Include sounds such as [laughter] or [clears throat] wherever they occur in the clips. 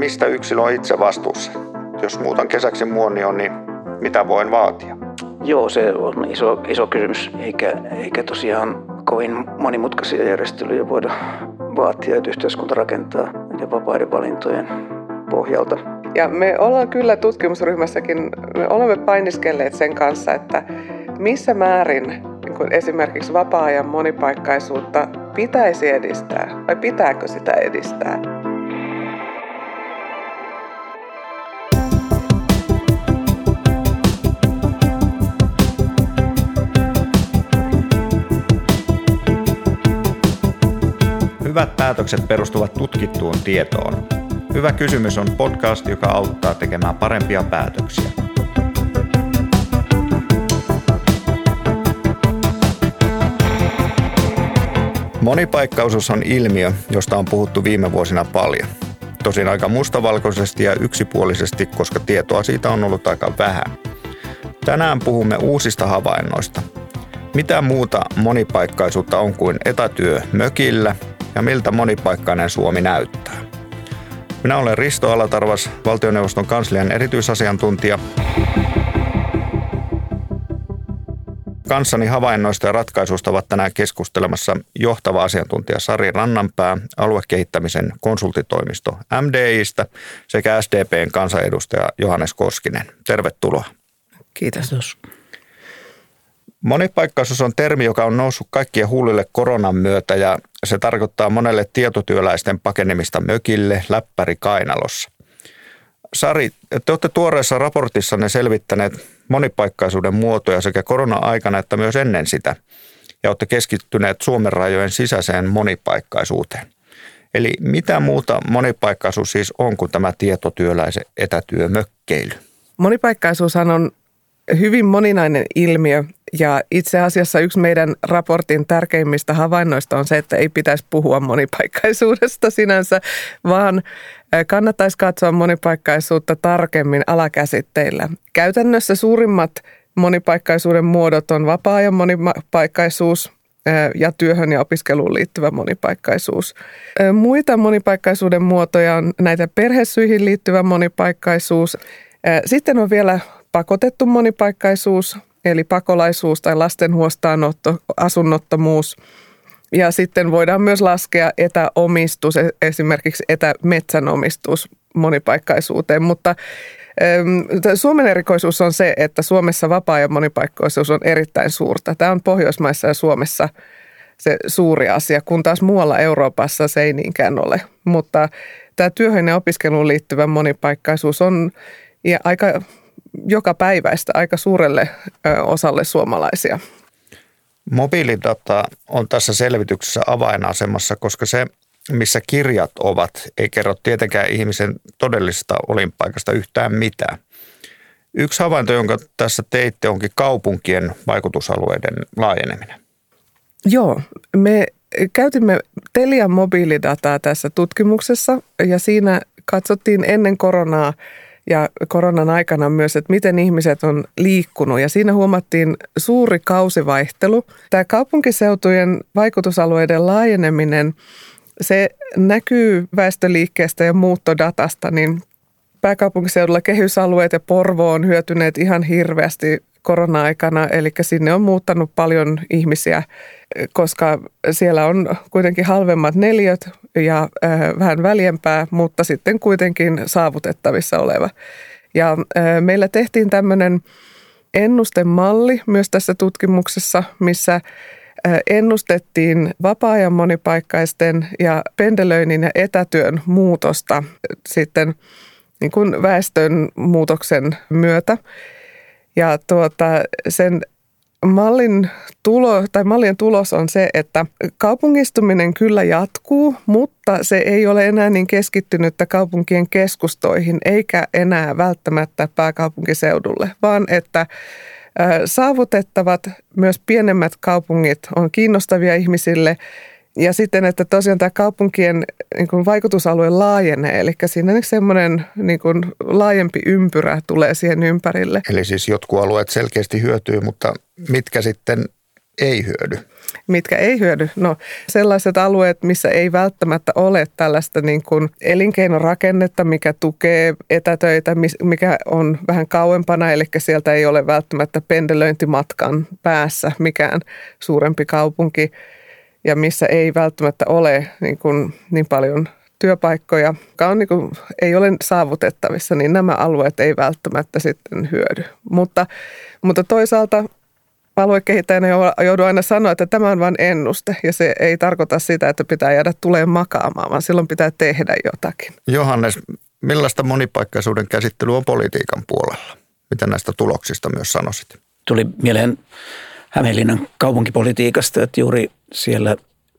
mistä yksilö on itse vastuussa? Jos muutan kesäksi muonioon, niin mitä voin vaatia? Joo, se on iso, iso kysymys, eikä, eikä tosiaan kovin monimutkaisia järjestelyjä voida vaatia, että yhteiskunta rakentaa ja vapaiden valintojen pohjalta. Ja me ollaan kyllä tutkimusryhmässäkin, me olemme painiskelleet sen kanssa, että missä määrin niin kuin esimerkiksi vapaa-ajan monipaikkaisuutta pitäisi edistää vai pitääkö sitä edistää. Päätökset perustuvat tutkittuun tietoon. Hyvä kysymys on podcast, joka auttaa tekemään parempia päätöksiä. Monipaikkaisuus on ilmiö, josta on puhuttu viime vuosina paljon. Tosin aika mustavalkoisesti ja yksipuolisesti, koska tietoa siitä on ollut aika vähän. Tänään puhumme uusista havainnoista. Mitä muuta monipaikkaisuutta on kuin etätyö mökillä ja miltä monipaikkainen Suomi näyttää? Minä olen Risto Alatarvas, valtioneuvoston kanslian erityisasiantuntija. Kanssani havainnoista ja ratkaisuista ovat tänään keskustelemassa johtava asiantuntija Sari Rannanpää aluekehittämisen konsultitoimisto MDIstä sekä SDPn kansanedustaja Johannes Koskinen. Tervetuloa. Kiitos. Monipaikkaisuus on termi, joka on noussut kaikkien huulille koronan myötä ja se tarkoittaa monelle tietotyöläisten pakenemista mökille läppäri kainalossa. Sari, te olette tuoreessa raportissanne selvittäneet monipaikkaisuuden muotoja sekä korona-aikana että myös ennen sitä ja olette keskittyneet Suomen rajojen sisäiseen monipaikkaisuuteen. Eli mitä muuta monipaikkaisuus siis on kuin tämä tietotyöläisen etätyömökkeily? Monipaikkaisuushan on hyvin moninainen ilmiö ja itse asiassa yksi meidän raportin tärkeimmistä havainnoista on se, että ei pitäisi puhua monipaikkaisuudesta sinänsä, vaan kannattaisi katsoa monipaikkaisuutta tarkemmin alakäsitteillä. Käytännössä suurimmat monipaikkaisuuden muodot on vapaa-ajan monipaikkaisuus, ja työhön ja opiskeluun liittyvä monipaikkaisuus. Muita monipaikkaisuuden muotoja on näitä perhesyihin liittyvä monipaikkaisuus. Sitten on vielä pakotettu monipaikkaisuus, eli pakolaisuus tai lasten huostaanotto, asunnottomuus. Ja sitten voidaan myös laskea etäomistus, e- esimerkiksi etämetsänomistus monipaikkaisuuteen, mutta Suomen erikoisuus on se, että Suomessa vapaa- ja monipaikkaisuus on erittäin suurta. Tämä on Pohjoismaissa ja Suomessa se suuri asia, kun taas muualla Euroopassa se ei niinkään ole. Mutta tämä työhön ja opiskeluun liittyvä monipaikkaisuus on ja aika joka päiväistä aika suurelle osalle suomalaisia. Mobiilidata on tässä selvityksessä avainasemassa, koska se, missä kirjat ovat, ei kerro tietenkään ihmisen todellisesta olinpaikasta yhtään mitään. Yksi havainto, jonka tässä teitte, onkin kaupunkien vaikutusalueiden laajeneminen. Joo, me käytimme Telian mobiilidataa tässä tutkimuksessa ja siinä katsottiin ennen koronaa – ja koronan aikana myös, että miten ihmiset on liikkunut. Ja siinä huomattiin suuri kausivaihtelu. Tämä kaupunkiseutujen vaikutusalueiden laajeneminen, se näkyy väestöliikkeestä ja muuttodatasta, niin pääkaupunkiseudulla kehysalueet ja Porvo on hyötyneet ihan hirveästi korona-aikana, eli sinne on muuttanut paljon ihmisiä, koska siellä on kuitenkin halvemmat neliöt ja äh, vähän väljempää, mutta sitten kuitenkin saavutettavissa oleva. Ja äh, meillä tehtiin tämmöinen ennustemalli myös tässä tutkimuksessa, missä äh, ennustettiin vapaa-ajan monipaikkaisten ja pendelöinnin ja etätyön muutosta sitten niin kuin väestön muutoksen myötä. Ja tuota, sen mallin tulo, tai mallin tulos on se, että kaupungistuminen kyllä jatkuu, mutta se ei ole enää niin keskittynyttä kaupunkien keskustoihin eikä enää välttämättä pääkaupunkiseudulle, vaan että saavutettavat myös pienemmät kaupungit on kiinnostavia ihmisille ja sitten, että tosiaan tämä kaupunkien niin kuin vaikutusalue laajenee, eli siinä semmoinen niin kuin laajempi ympyrä tulee siihen ympärille. Eli siis jotkut alueet selkeästi hyötyy, mutta mitkä sitten ei hyödy? Mitkä ei hyödy? No sellaiset alueet, missä ei välttämättä ole tällaista niin kuin elinkeinorakennetta, mikä tukee etätöitä, mikä on vähän kauempana, eli sieltä ei ole välttämättä pendelöintimatkan päässä mikään suurempi kaupunki ja missä ei välttämättä ole niin, kuin niin paljon työpaikkoja, jotka on niin kuin, ei ole saavutettavissa, niin nämä alueet ei välttämättä sitten hyödy. Mutta, mutta toisaalta aluekehittäjänä joudun aina sanoa, että tämä on vain ennuste ja se ei tarkoita sitä, että pitää jäädä tulee makaamaan, vaan silloin pitää tehdä jotakin. Johannes, millaista monipaikkaisuuden käsittely on politiikan puolella? Mitä näistä tuloksista myös sanoisit? Tuli mieleen Hämeenlinnan kaupunkipolitiikasta, että juuri siellä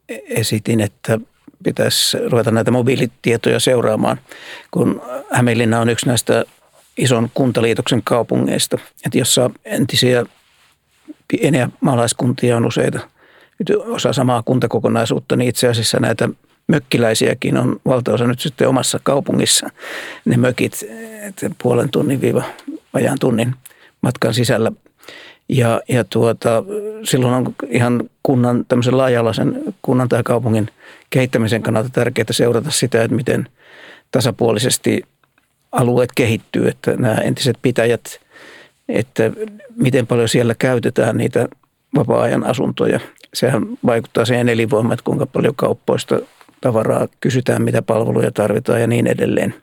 esitin, että pitäisi ruveta näitä mobiilitietoja seuraamaan, kun Hämeenlinna on yksi näistä ison kuntaliitoksen kaupungeista, että jossa entisiä pieniä maalaiskuntia on useita, osa samaa kuntakokonaisuutta, niin itse asiassa näitä mökkiläisiäkin on valtaosa nyt sitten omassa kaupungissa. Ne mökit puolen tunnin viiva vajaan tunnin matkan sisällä. Ja, ja tuota, silloin on ihan kunnan, tämmöisen laajalaisen kunnan tai kaupungin kehittämisen kannalta tärkeää seurata sitä, että miten tasapuolisesti alueet kehittyy, että nämä entiset pitäjät – että miten paljon siellä käytetään niitä vapaa-ajan asuntoja. Sehän vaikuttaa siihen elinvoimaan, että kuinka paljon kauppoista tavaraa kysytään, mitä palveluja tarvitaan ja niin edelleen.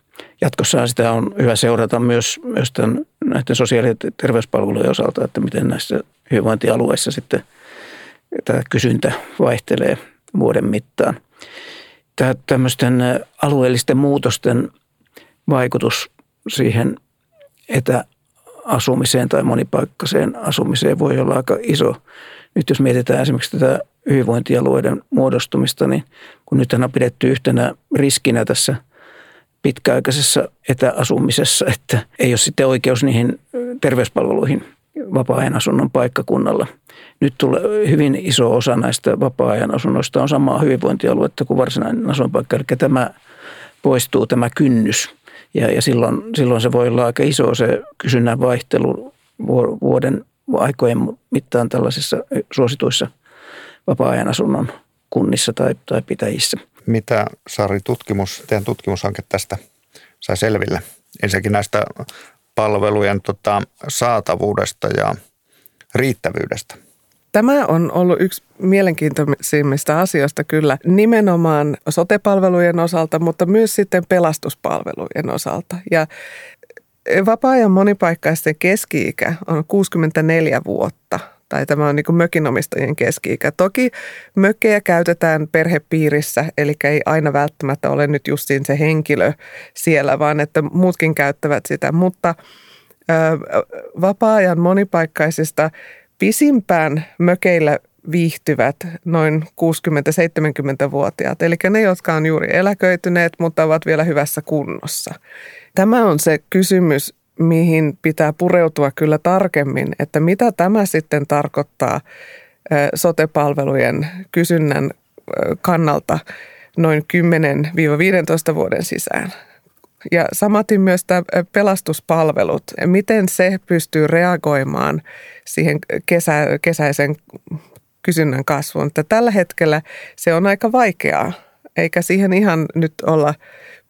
Jatkossa sitä on hyvä seurata myös, myös tämän, näiden sosiaali- ja terveyspalvelujen osalta, että miten näissä hyvinvointialueissa sitten tämä kysyntä vaihtelee vuoden mittaan. Tämä tämmöisten alueellisten muutosten vaikutus siihen etä asumiseen tai monipaikkaiseen asumiseen voi olla aika iso. Nyt jos mietitään esimerkiksi tätä hyvinvointialueiden muodostumista, niin kun nyt on pidetty yhtenä riskinä tässä pitkäaikaisessa etäasumisessa, että ei ole sitten oikeus niihin terveyspalveluihin vapaa-ajan asunnon paikkakunnalla. Nyt tulee hyvin iso osa näistä vapaa-ajan asunnoista on samaa hyvinvointialuetta kuin varsinainen asuinpaikka. Eli tämä poistuu tämä kynnys ja, ja silloin, silloin se voi olla aika iso se kysynnän vaihtelu vuoden aikojen mittaan tällaisissa suosituissa vapaa-ajan asunnon kunnissa tai, tai pitäjissä. Mitä Sari tutkimus, teidän tutkimushanke tästä sai selville? Ensinnäkin näistä palvelujen tota, saatavuudesta ja riittävyydestä. Tämä on ollut yksi mielenkiintoisimmista asioista kyllä nimenomaan sotepalvelujen osalta, mutta myös sitten pelastuspalvelujen osalta. Ja vapaa-ajan monipaikkaisten keski-ikä on 64 vuotta tai tämä on niin mökinomistajien keski-ikä. Toki mökkejä käytetään perhepiirissä, eli ei aina välttämättä ole nyt justiin se henkilö siellä, vaan että muutkin käyttävät sitä, mutta vapaa-ajan monipaikkaisista pisimpään mökeillä viihtyvät noin 60-70-vuotiaat, eli ne, jotka on juuri eläköityneet, mutta ovat vielä hyvässä kunnossa. Tämä on se kysymys, mihin pitää pureutua kyllä tarkemmin, että mitä tämä sitten tarkoittaa sotepalvelujen kysynnän kannalta noin 10-15 vuoden sisään. Ja samatin myös tämä pelastuspalvelut, miten se pystyy reagoimaan siihen kesä, kesäisen kysynnän kasvuun. Että tällä hetkellä se on aika vaikeaa, eikä siihen ihan nyt olla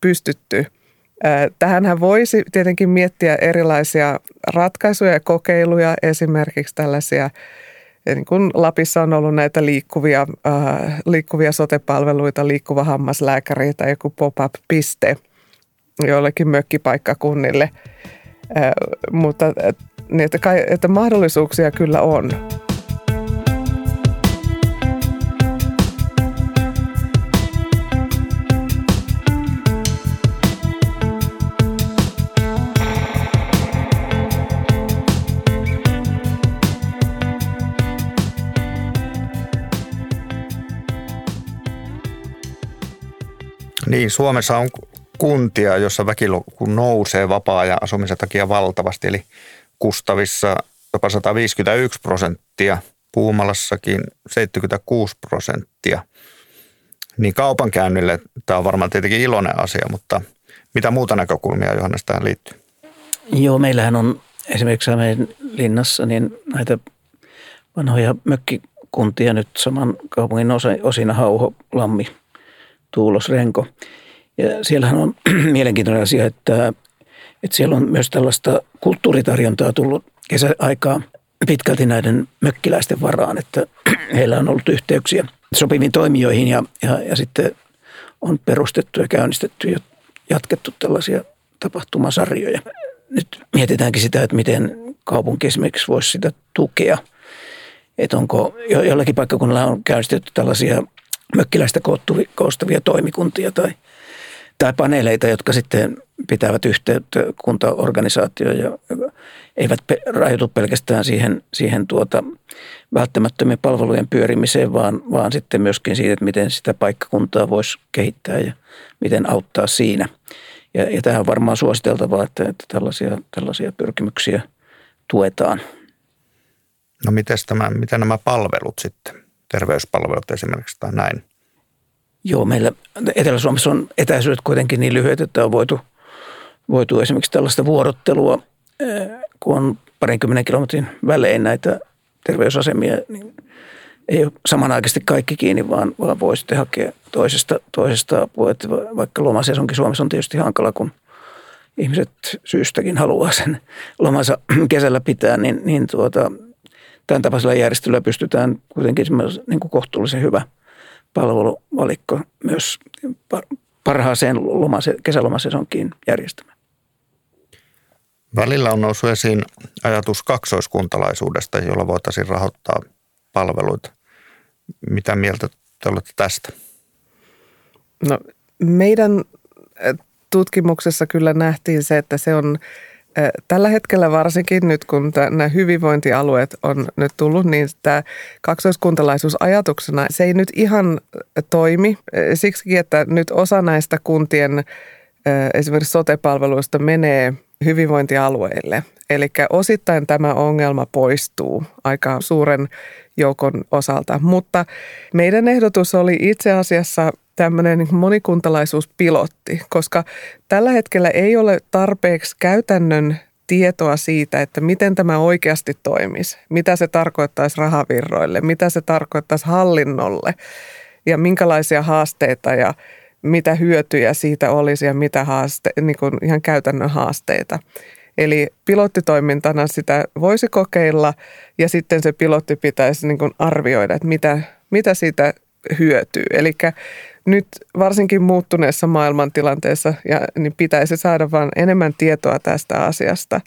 pystytty. Tähänhän voisi tietenkin miettiä erilaisia ratkaisuja ja kokeiluja, esimerkiksi tällaisia niin kuin Lapissa on ollut näitä liikkuvia, äh, liikkuvia sotepalveluita, liikkuva hammaslääkäri tai joku pop-up-piste – joillekin mökkipaikkakunnille. Mutta niin, että, kai, että mahdollisuuksia kyllä on. Niin, Suomessa on kuntia, jossa väkiluku nousee vapaa-ajan asumisen takia valtavasti, eli Kustavissa jopa 151 prosenttia, Puumalassakin 76 prosenttia. Niin kaupankäynnille tämä on varmaan tietenkin iloinen asia, mutta mitä muuta näkökulmia Johannes tähän liittyy? Joo, meillähän on esimerkiksi meidän linnassa niin näitä vanhoja mökki kuntia nyt saman kaupungin osina Hauho, Lammi, Tuulos, Renko. Ja siellähän on [clears throat] mielenkiintoinen asia, että, että siellä on myös tällaista kulttuuritarjontaa tullut kesäaikaa pitkälti näiden mökkiläisten varaan, että [clears throat] heillä on ollut yhteyksiä sopiviin toimijoihin ja, ja, ja sitten on perustettu ja käynnistetty ja jatkettu tällaisia tapahtumasarjoja. Nyt mietitäänkin sitä, että miten kaupunki esimerkiksi voisi sitä tukea. Että onko jo, jollakin paikkakunnalla on käynnistetty tällaisia mökkiläistä koostavia toimikuntia tai, tai paneeleita, jotka sitten pitävät yhteyttä kuntaorganisaatioon ja eivät pe- rajoitu pelkästään siihen, siihen tuota välttämättömien palvelujen pyörimiseen, vaan, vaan sitten myöskin siitä, että miten sitä paikkakuntaa voisi kehittää ja miten auttaa siinä. Ja, ja tähän on varmaan suositeltavaa, että, että tällaisia, tällaisia pyrkimyksiä tuetaan. No miten, tämä, miten nämä palvelut sitten, terveyspalvelut esimerkiksi tai näin? Joo, meillä Etelä-Suomessa on etäisyydet kuitenkin niin lyhyet, että on voitu, voitu esimerkiksi tällaista vuorottelua, eh, kun on parinkymmenen kilometrin välein näitä terveysasemia, niin ei ole samanaikaisesti kaikki kiinni, vaan, vaan voi sitten hakea toisesta, toisesta apua. Että vaikka lomasesonkin Suomessa on tietysti hankala, kun ihmiset syystäkin haluaa sen lomansa kesällä pitää, niin, niin tuota, tämän tapaisella järjestelyllä pystytään kuitenkin niin kuin kohtuullisen hyvä palveluvalikko myös parhaaseen lomase, kesälomasesonkiin järjestämään. Välillä on noussut esiin ajatus kaksoiskuntalaisuudesta, jolla voitaisiin rahoittaa palveluita. Mitä mieltä te olette tästä? No, meidän tutkimuksessa kyllä nähtiin se, että se on Tällä hetkellä varsinkin nyt, kun nämä hyvinvointialueet on nyt tullut, niin tämä kaksoiskuntalaisuus ajatuksena, se ei nyt ihan toimi. Siksikin, että nyt osa näistä kuntien esimerkiksi sote-palveluista menee hyvinvointialueille. Eli osittain tämä ongelma poistuu aika suuren joukon osalta, mutta meidän ehdotus oli itse asiassa tämmöinen niin monikuntalaisuuspilotti, koska tällä hetkellä ei ole tarpeeksi käytännön tietoa siitä, että miten tämä oikeasti toimisi, mitä se tarkoittaisi rahavirroille, mitä se tarkoittaisi hallinnolle ja minkälaisia haasteita ja mitä hyötyjä siitä olisi ja mitä haaste, niin kuin ihan käytännön haasteita. Eli pilottitoimintana sitä voisi kokeilla ja sitten se pilotti pitäisi niin kuin arvioida, että mitä, mitä siitä hyötyy. Eli nyt varsinkin muuttuneessa maailmantilanteessa ja, niin pitäisi saada vain enemmän tietoa tästä asiasta.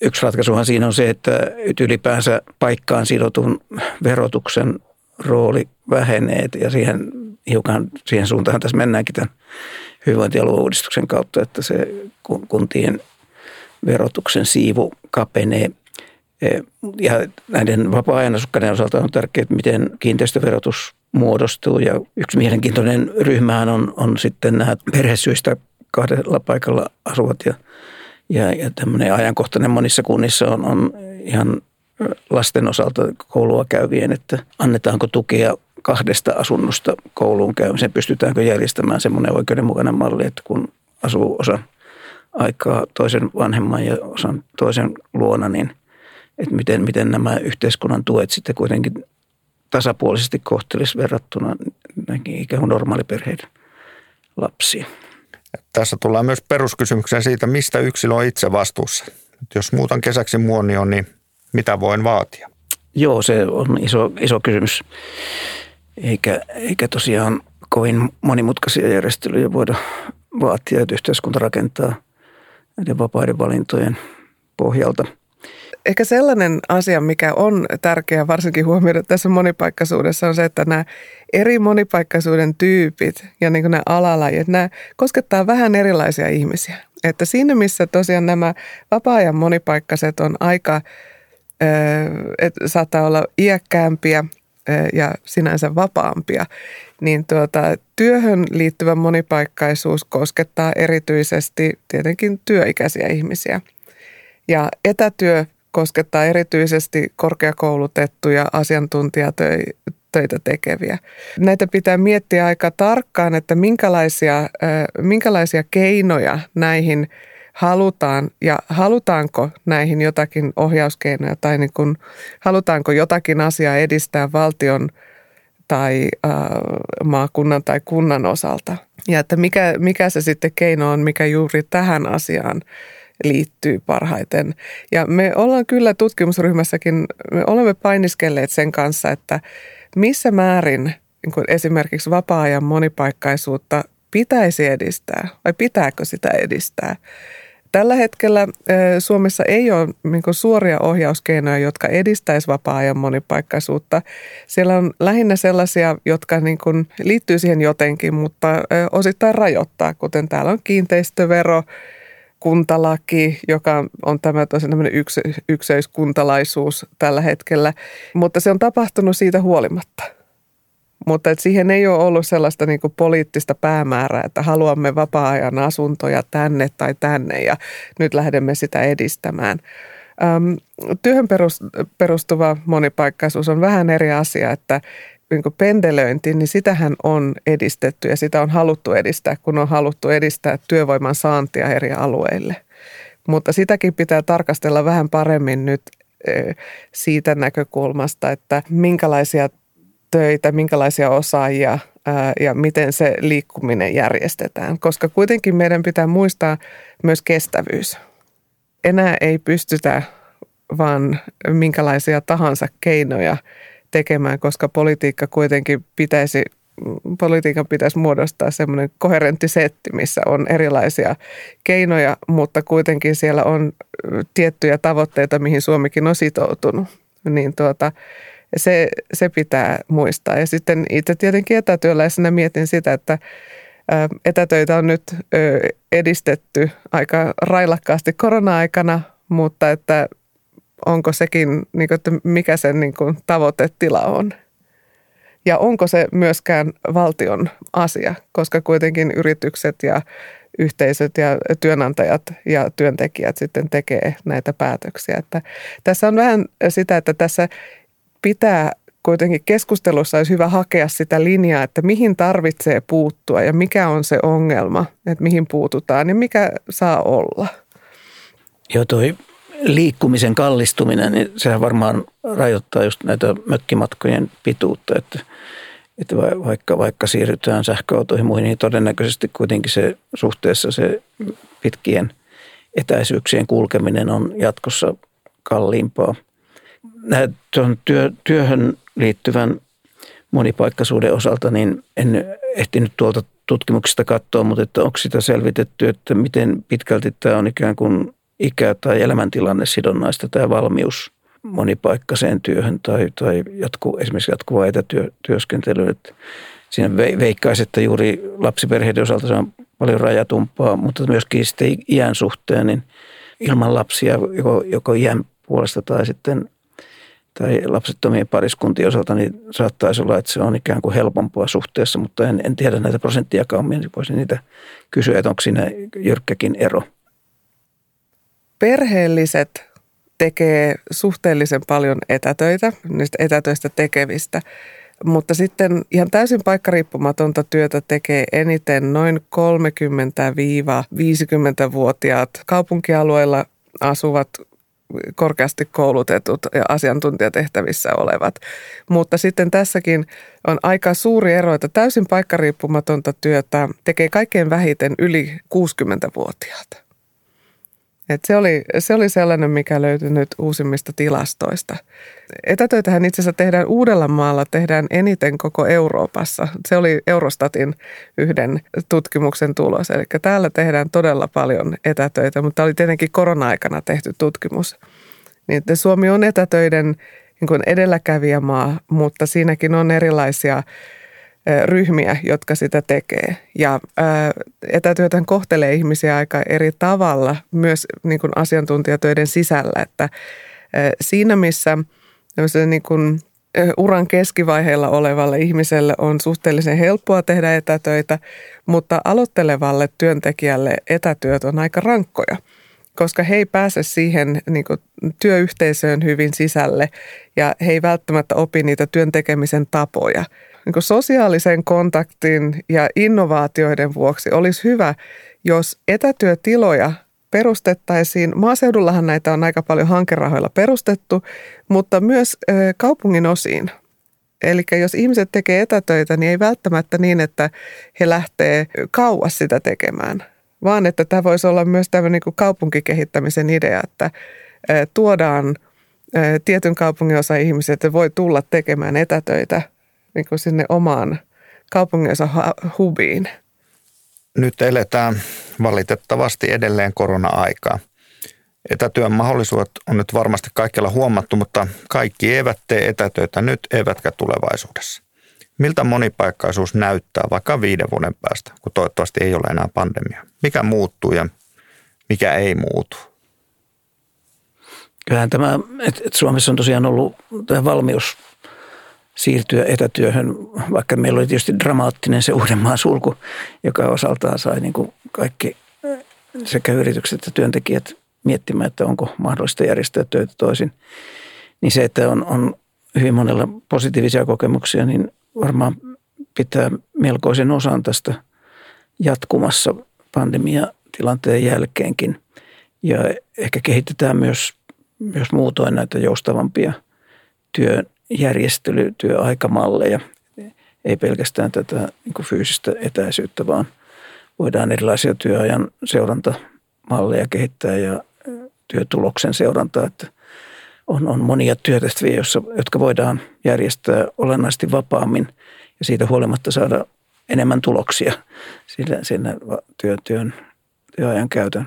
Yksi ratkaisuhan siinä on se, että ylipäänsä paikkaan sidotun verotuksen rooli vähenee ja siihen hiukan siihen suuntaan tässä mennäänkin tämän hyvinvointialueuudistuksen kautta, että se kuntien verotuksen siivu kapenee. E, ja näiden vapaa-ajan asukkaiden osalta on tärkeää, että miten kiinteistöverotus muodostuu. Ja yksi mielenkiintoinen ryhmähän on, on sitten nämä perhesyistä kahdella paikalla asuvat ja, ja, ja tämmöinen ajankohtainen monissa kunnissa on, on ihan lasten osalta koulua käyvien, että annetaanko tukea kahdesta asunnosta kouluun käymiseen. Pystytäänkö järjestämään semmoinen oikeudenmukainen malli, että kun asuu osa aikaa toisen vanhemman ja osan toisen luona, niin että miten, miten nämä yhteiskunnan tuet sitten kuitenkin tasapuolisesti kohtelisi verrattuna ikään kuin normaaliperheiden lapsiin. Tässä tullaan myös peruskysymykseen siitä, mistä yksilö on itse vastuussa. Jos muutan kesäksi muonioon, niin mitä voin vaatia? Joo, se on iso, iso kysymys. Eikä, eikä tosiaan kovin monimutkaisia järjestelyjä voida vaatia, että yhteiskunta rakentaa näiden vapaiden valintojen pohjalta – ehkä sellainen asia, mikä on tärkeää varsinkin huomioida tässä monipaikkaisuudessa on se, että nämä eri monipaikkaisuuden tyypit ja niin kuin nämä alalajit, nämä koskettaa vähän erilaisia ihmisiä. Että siinä, missä tosiaan nämä vapaa-ajan monipaikkaiset on aika, että saattaa olla iäkkäämpiä ja sinänsä vapaampia, niin tuota, työhön liittyvä monipaikkaisuus koskettaa erityisesti tietenkin työikäisiä ihmisiä. Ja etätyö koskettaa erityisesti korkeakoulutettuja asiantuntijatöitä tekeviä. Näitä pitää miettiä aika tarkkaan, että minkälaisia, minkälaisia keinoja näihin halutaan ja halutaanko näihin jotakin ohjauskeinoja tai niin kuin, halutaanko jotakin asiaa edistää valtion tai äh, maakunnan tai kunnan osalta. Ja että mikä, mikä se sitten keino on, mikä juuri tähän asiaan liittyy parhaiten. Ja me ollaan kyllä tutkimusryhmässäkin, me olemme painiskelleet sen kanssa, että missä määrin niin esimerkiksi vapaa-ajan monipaikkaisuutta pitäisi edistää vai pitääkö sitä edistää. Tällä hetkellä Suomessa ei ole niin suoria ohjauskeinoja, jotka edistäisi vapaa-ajan monipaikkaisuutta. Siellä on lähinnä sellaisia, jotka niin kuin liittyy siihen jotenkin, mutta osittain rajoittaa, kuten täällä on kiinteistövero, kuntalaki, joka on tämä tämmöinen yks, tällä hetkellä, mutta se on tapahtunut siitä huolimatta. Mutta et siihen ei ole ollut sellaista niin kuin poliittista päämäärää, että haluamme vapaa-ajan asuntoja tänne tai tänne ja nyt lähdemme sitä edistämään. Öm, työhön perustuva monipaikkaisuus on vähän eri asia, että niin pendelöinti, niin sitähän on edistetty ja sitä on haluttu edistää, kun on haluttu edistää työvoiman saantia eri alueille. Mutta sitäkin pitää tarkastella vähän paremmin nyt siitä näkökulmasta, että minkälaisia töitä, minkälaisia osaajia ja miten se liikkuminen järjestetään. Koska kuitenkin meidän pitää muistaa myös kestävyys. Enää ei pystytä vaan minkälaisia tahansa keinoja – tekemään, koska politiikka kuitenkin pitäisi politiikan pitäisi muodostaa semmoinen koherentti setti, missä on erilaisia keinoja, mutta kuitenkin siellä on tiettyjä tavoitteita, mihin Suomikin on sitoutunut. Niin tuota, se, se pitää muistaa. Ja sitten itse tietenkin etätyöläisenä mietin sitä, että etätöitä on nyt edistetty aika railakkaasti korona-aikana, mutta että onko sekin, niin kuin, että mikä sen niin kuin, tavoitetila on. Ja onko se myöskään valtion asia, koska kuitenkin yritykset ja yhteisöt ja työnantajat ja työntekijät sitten tekee näitä päätöksiä. Että tässä on vähän sitä, että tässä pitää kuitenkin keskustelussa olisi hyvä hakea sitä linjaa, että mihin tarvitsee puuttua ja mikä on se ongelma, että mihin puututaan ja mikä saa olla. Joo, toi liikkumisen kallistuminen, niin sehän varmaan rajoittaa just näitä mökkimatkojen pituutta, että, että vaikka, vaikka siirrytään sähköautoihin muihin, niin todennäköisesti kuitenkin se suhteessa se pitkien etäisyyksien kulkeminen on jatkossa kalliimpaa. Tuon työ, työhön liittyvän monipaikkaisuuden osalta, niin en ehtinyt tuolta tutkimuksesta katsoa, mutta että onko sitä selvitetty, että miten pitkälti tämä on ikään kuin ikä- tai elämäntilanne sidonnaista tämä valmius monipaikkaiseen työhön tai, tai jatku, esimerkiksi jatkuvaa etätyöskentelyä. Siinä veikkaisi, että juuri lapsiperheiden osalta se on paljon rajatumpaa, mutta myöskin sitten iän suhteen, niin ilman lapsia joko, joko iän puolesta tai sitten tai lapsettomien pariskuntien osalta, niin saattaisi olla, että se on ikään kuin helpompaa suhteessa, mutta en, en tiedä näitä prosenttijakaummia, niin voisin niitä kysyä, että onko siinä jyrkkäkin ero – perheelliset tekee suhteellisen paljon etätöitä, niistä etätöistä tekevistä. Mutta sitten ihan täysin paikkariippumatonta työtä tekee eniten noin 30-50-vuotiaat kaupunkialueilla asuvat korkeasti koulutetut ja asiantuntijatehtävissä olevat. Mutta sitten tässäkin on aika suuri ero, että täysin paikkariippumatonta työtä tekee kaikkein vähiten yli 60-vuotiaat. Et se, oli, se oli sellainen, mikä löytyi nyt uusimmista tilastoista. Etätöitähän itse asiassa tehdään Uudellamaalla, tehdään eniten koko Euroopassa. Se oli Eurostatin yhden tutkimuksen tulos. Eli täällä tehdään todella paljon etätöitä, mutta oli tietenkin korona-aikana tehty tutkimus. Niin, Suomi on etätöiden niin edelläkävijämaa, mutta siinäkin on erilaisia ryhmiä, jotka sitä tekee. Ja etätyötään kohtelee ihmisiä aika eri tavalla myös niin kuin asiantuntijatöiden sisällä, että siinä missä niin kuin uran keskivaiheella olevalle ihmiselle on suhteellisen helppoa tehdä etätöitä, mutta aloittelevalle työntekijälle etätyöt on aika rankkoja koska he ei pääse siihen niin kuin, työyhteisöön hyvin sisälle ja he ei välttämättä opi niitä työn tekemisen tapoja niin sosiaalisen kontaktin ja innovaatioiden vuoksi olisi hyvä, jos etätyötiloja perustettaisiin. Maaseudullahan näitä on aika paljon hankerahoilla perustettu, mutta myös kaupungin osiin. Eli jos ihmiset tekee etätöitä, niin ei välttämättä niin, että he lähtee kauas sitä tekemään, vaan että tämä voisi olla myös tämmöinen niin kaupunkikehittämisen idea, että tuodaan tietyn kaupungin osa ihmiset, voi tulla tekemään etätöitä niin kuin sinne omaan kaupunginsa hubiin. Nyt eletään valitettavasti edelleen korona-aikaa. Etätyön mahdollisuudet on nyt varmasti kaikilla huomattu, mutta kaikki eivät tee etätöitä nyt eivätkä tulevaisuudessa. Miltä monipaikkaisuus näyttää vaikka viiden vuoden päästä, kun toivottavasti ei ole enää pandemia? Mikä muuttuu ja mikä ei muutu? Kyllähän tämä, että Suomessa on tosiaan ollut tämä valmius siirtyä etätyöhön, vaikka meillä oli tietysti dramaattinen se Uudenmaan sulku, joka osaltaan sai niin kuin kaikki sekä yritykset että työntekijät miettimään, että onko mahdollista järjestää töitä toisin. Niin se, että on, on hyvin monella positiivisia kokemuksia, niin varmaan pitää melkoisen osan tästä jatkumassa pandemiatilanteen jälkeenkin. Ja ehkä kehitetään myös, myös muutoin näitä joustavampia työn järjestely, työaikamalleja. Ei pelkästään tätä niin fyysistä etäisyyttä, vaan voidaan erilaisia työajan seurantamalleja kehittää ja työtuloksen seurantaa, että on, on monia työtehtäviä, jossa, jotka voidaan järjestää olennaisesti vapaammin ja siitä huolimatta saada enemmän tuloksia sillä, sillä työ, työn, työajan käytön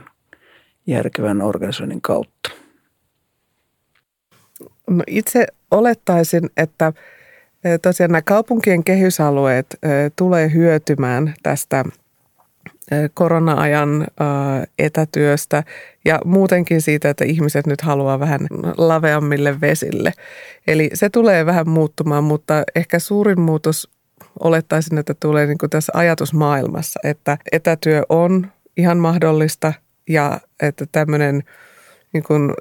järkevän organisoinnin kautta. No itse olettaisin, että e, tosiaan nämä kaupunkien kehysalueet e, tulee hyötymään tästä e, korona-ajan etätyöstä ja muutenkin siitä, että ihmiset nyt haluaa vähän laveammille vesille. Eli se tulee vähän muuttumaan, mutta ehkä suurin muutos olettaisin, että tulee niin kuin tässä ajatusmaailmassa, että etätyö on ihan mahdollista ja että tämmöinen – niin kuin,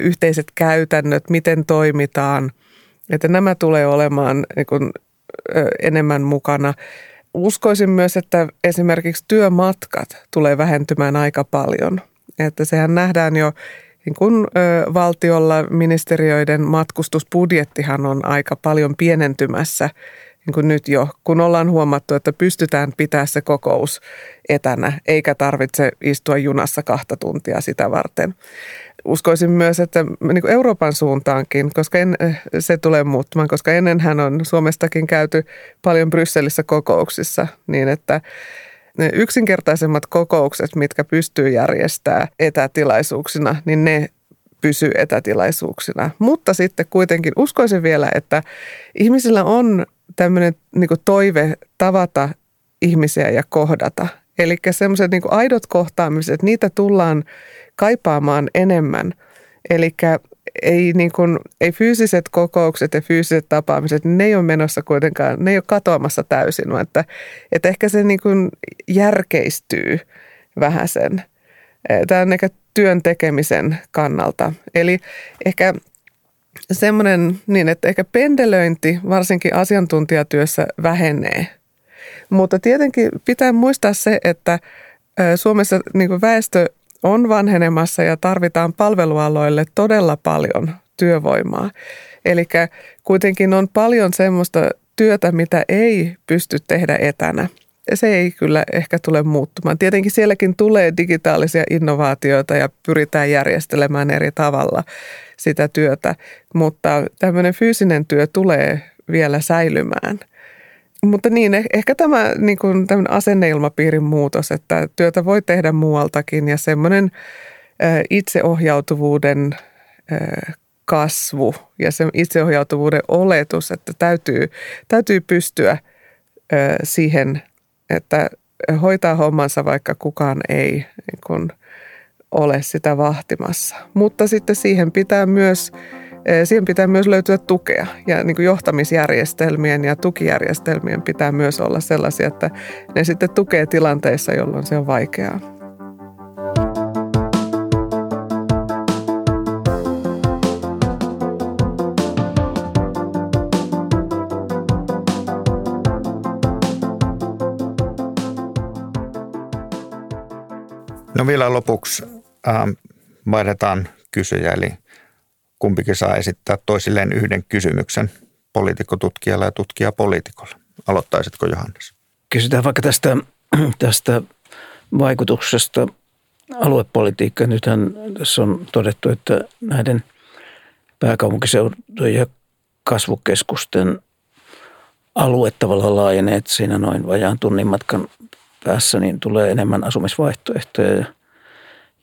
yhteiset käytännöt, miten toimitaan, että nämä tulee olemaan niin kuin, enemmän mukana. Uskoisin myös, että esimerkiksi työmatkat tulee vähentymään aika paljon. Että sehän nähdään jo niin kun ö, valtiolla ministeriöiden matkustusbudjettihan on aika paljon pienentymässä niin kuin nyt jo, kun ollaan huomattu, että pystytään pitää se kokous etänä, eikä tarvitse istua junassa kahta tuntia sitä varten uskoisin myös, että niin kuin Euroopan suuntaankin, koska en, se tulee muuttumaan, koska ennenhän on Suomestakin käyty paljon Brysselissä kokouksissa niin, että ne yksinkertaisemmat kokoukset, mitkä pystyy järjestämään etätilaisuuksina, niin ne pysyy etätilaisuuksina. Mutta sitten kuitenkin uskoisin vielä, että ihmisillä on tämmöinen niin toive tavata ihmisiä ja kohdata. Eli semmoiset niin aidot kohtaamiset, niitä tullaan kaipaamaan enemmän. Eli ei, niin kuin, ei fyysiset kokoukset ja fyysiset tapaamiset, ne ei ole menossa kuitenkaan, ne ei ole katoamassa täysin, vaan että, että ehkä se niin kuin järkeistyy vähän sen. Tämä on ehkä työn tekemisen kannalta. Eli ehkä semmoinen niin, että ehkä pendelöinti varsinkin asiantuntijatyössä vähenee. Mutta tietenkin pitää muistaa se, että Suomessa niin väestö on vanhenemassa ja tarvitaan palvelualoille todella paljon työvoimaa. Eli kuitenkin on paljon semmoista työtä, mitä ei pysty tehdä etänä. Se ei kyllä ehkä tule muuttumaan. Tietenkin sielläkin tulee digitaalisia innovaatioita ja pyritään järjestelemään eri tavalla sitä työtä, mutta tämmöinen fyysinen työ tulee vielä säilymään. Mutta niin, eh, ehkä tämä niin kuin asenneilmapiirin muutos, että työtä voi tehdä muualtakin ja semmoinen itseohjautuvuuden kasvu ja se itseohjautuvuuden oletus, että täytyy, täytyy pystyä siihen, että hoitaa hommansa, vaikka kukaan ei niin kuin ole sitä vahtimassa. Mutta sitten siihen pitää myös Siihen pitää myös löytyä tukea ja niin kuin johtamisjärjestelmien ja tukijärjestelmien pitää myös olla sellaisia, että ne sitten tukee tilanteissa, jolloin se on vaikeaa. No vielä lopuksi ähm, vaihdetaan kysyjä, eli kumpikin saa esittää toisilleen yhden kysymyksen poliitikkotutkijalle ja tutkija poliitikolle. Aloittaisitko Johannes? Kysytään vaikka tästä, [clears throat] tästä vaikutuksesta aluepolitiikkaan. Nythän tässä on todettu, että näiden pääkaupunkiseutujen ja kasvukeskusten alue tavallaan laajenee, että siinä noin vajaan tunnin matkan päässä niin tulee enemmän asumisvaihtoehtoja ja,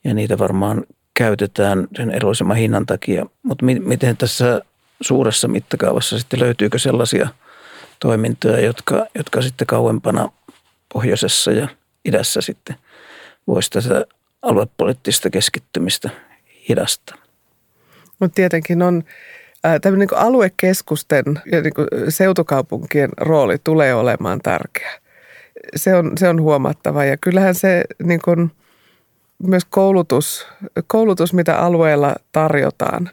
ja niitä varmaan käytetään sen edullisemman hinnan takia. Mutta mi, miten tässä suuressa mittakaavassa sitten löytyykö sellaisia toimintoja, jotka, jotka sitten kauempana pohjoisessa ja idässä sitten voisi tätä aluepoliittista keskittymistä hidastaa? Mutta tietenkin on tämmöinen niin aluekeskusten ja niin seutukaupunkien rooli tulee olemaan tärkeä. Se on, se on huomattava ja kyllähän se niin kuin, myös koulutus, koulutus, mitä alueella tarjotaan,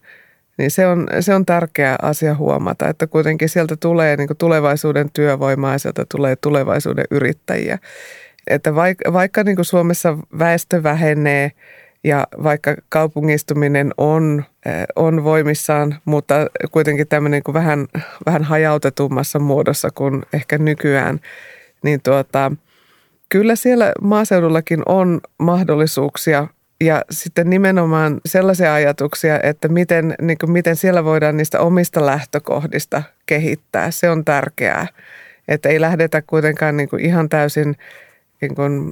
niin se on, se on tärkeä asia huomata, että kuitenkin sieltä tulee niin tulevaisuuden työvoimaa ja sieltä tulee tulevaisuuden yrittäjiä. Että vaikka, vaikka niin Suomessa väestö vähenee – ja vaikka kaupungistuminen on, eh, on voimissaan, mutta kuitenkin tämmöinen kuin vähän, vähän hajautetummassa muodossa kuin ehkä nykyään, niin tuota, kyllä siellä maaseudullakin on mahdollisuuksia ja sitten nimenomaan sellaisia ajatuksia, että miten, niin kuin miten siellä voidaan niistä omista lähtökohdista kehittää. Se on tärkeää, että ei lähdetä kuitenkaan niin kuin ihan täysin – niin kuin,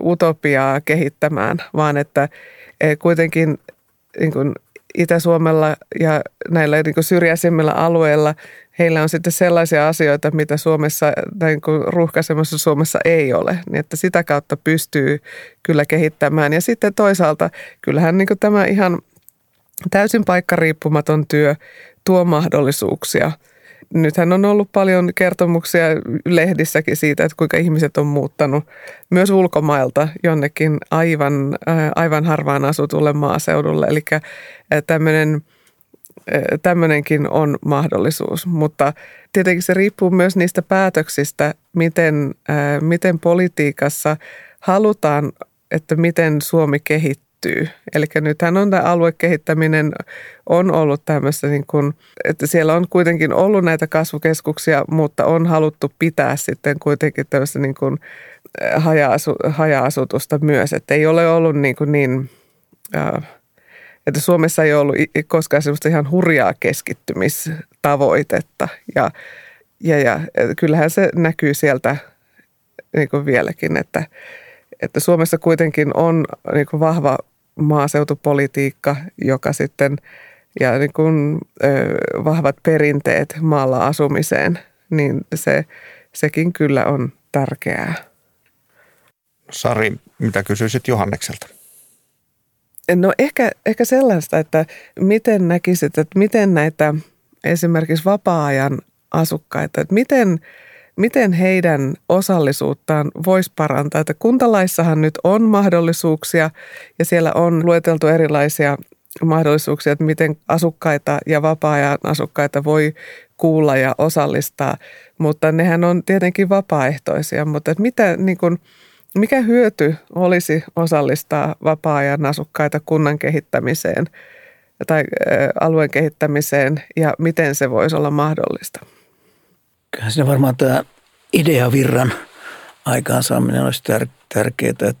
utopiaa kehittämään, vaan että kuitenkin niin kuin Itä-Suomella ja näillä niin kuin syrjäisimmillä alueilla heillä on sitten sellaisia asioita, mitä Suomessa, niin kuin ruuhkaisemmassa Suomessa ei ole. Niin että sitä kautta pystyy kyllä kehittämään. Ja sitten toisaalta kyllähän niin kuin tämä ihan täysin paikkariippumaton työ tuo mahdollisuuksia – nythän on ollut paljon kertomuksia lehdissäkin siitä, että kuinka ihmiset on muuttanut myös ulkomailta jonnekin aivan, äh, aivan harvaan asutulle maaseudulle. Eli äh, tämmöinen tämmöinenkin on mahdollisuus, mutta tietenkin se riippuu myös niistä päätöksistä, miten, miten politiikassa halutaan, että miten Suomi kehittyy. Eli nythän on tämä aluekehittäminen on ollut tämmöistä, niin kuin, että siellä on kuitenkin ollut näitä kasvukeskuksia, mutta on haluttu pitää sitten kuitenkin tämmöistä niin kuin haja-asutusta myös. Että ei ole ollut niin, kuin niin että Suomessa ei ollut koskaan semmoista ihan hurjaa keskittymistavoitetta. Ja, ja, ja kyllähän se näkyy sieltä niin kuin vieläkin, että, että Suomessa kuitenkin on niin kuin vahva maaseutupolitiikka, joka sitten ja niin kuin, ö, vahvat perinteet maalla asumiseen, niin se, sekin kyllä on tärkeää. Sari, mitä kysyisit Johannekselta? No ehkä, ehkä sellaista, että miten näkisit, että miten näitä esimerkiksi vapaa-ajan asukkaita, että miten – miten heidän osallisuuttaan voisi parantaa. Että kuntalaissahan nyt on mahdollisuuksia ja siellä on lueteltu erilaisia mahdollisuuksia, että miten asukkaita ja vapaa-ajan asukkaita voi kuulla ja osallistaa, mutta nehän on tietenkin vapaaehtoisia, mutta että mitä, niin kuin, mikä hyöty olisi osallistaa vapaa-ajan asukkaita kunnan kehittämiseen tai alueen kehittämiseen ja miten se voisi olla mahdollista? Kyllähän siinä varmaan tämä ideavirran aikaansaaminen olisi tär- tärkeää.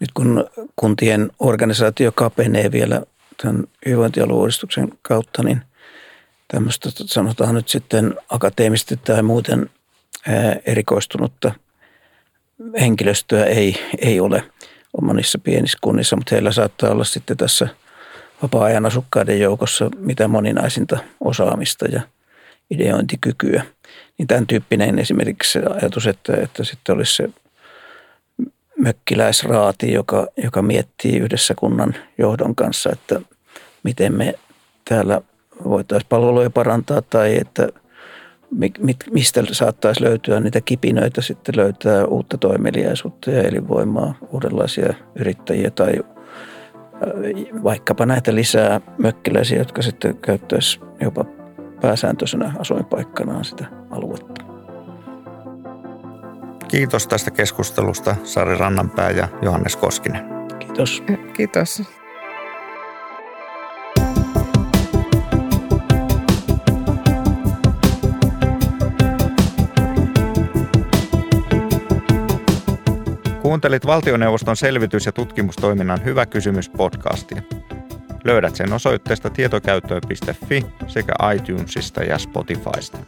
Nyt kun kuntien organisaatio kapenee vielä tämän hyvinvointialueudistuksen kautta, niin tämmöistä sanotaan nyt sitten akateemisesti tai muuten erikoistunutta henkilöstöä ei, ei ole monissa pienissä kunnissa, mutta heillä saattaa olla sitten tässä vapaa-ajan asukkaiden joukossa mitä moninaisinta osaamista ja ideointikykyä – niin tämän tyyppinen esimerkiksi ajatus, että, että sitten olisi se mökkiläisraati, joka, joka miettii yhdessä kunnan johdon kanssa, että miten me täällä voitaisiin palveluja parantaa tai että mistä saattaisi löytyä niitä kipinöitä sitten löytää uutta toimeliaisuutta ja elinvoimaa, uudenlaisia yrittäjiä tai äh, vaikkapa näitä lisää mökkiläisiä, jotka sitten käyttäisi jopa pääsääntöisenä asuinpaikkanaan sitä aluetta. Kiitos tästä keskustelusta Sari Rannanpää ja Johannes Koskinen. Kiitos. Kiitos. Kuuntelit valtioneuvoston selvitys- ja tutkimustoiminnan Hyvä kysymys podcastia. Löydät sen osoitteesta tietokäyttöön.fi sekä iTunesista ja Spotifysta.